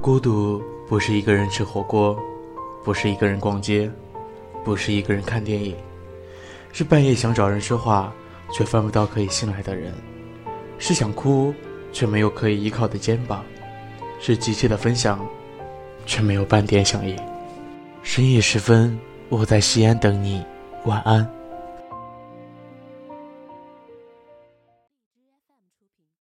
孤独不是一个人吃火锅不是一个人逛街不是一个人看电影是半夜想找人说话却翻不到可以信赖的人是想哭却没有可以依靠的肩膀是急切的分享却没有半点响应。深夜时分我在西安等你晚安。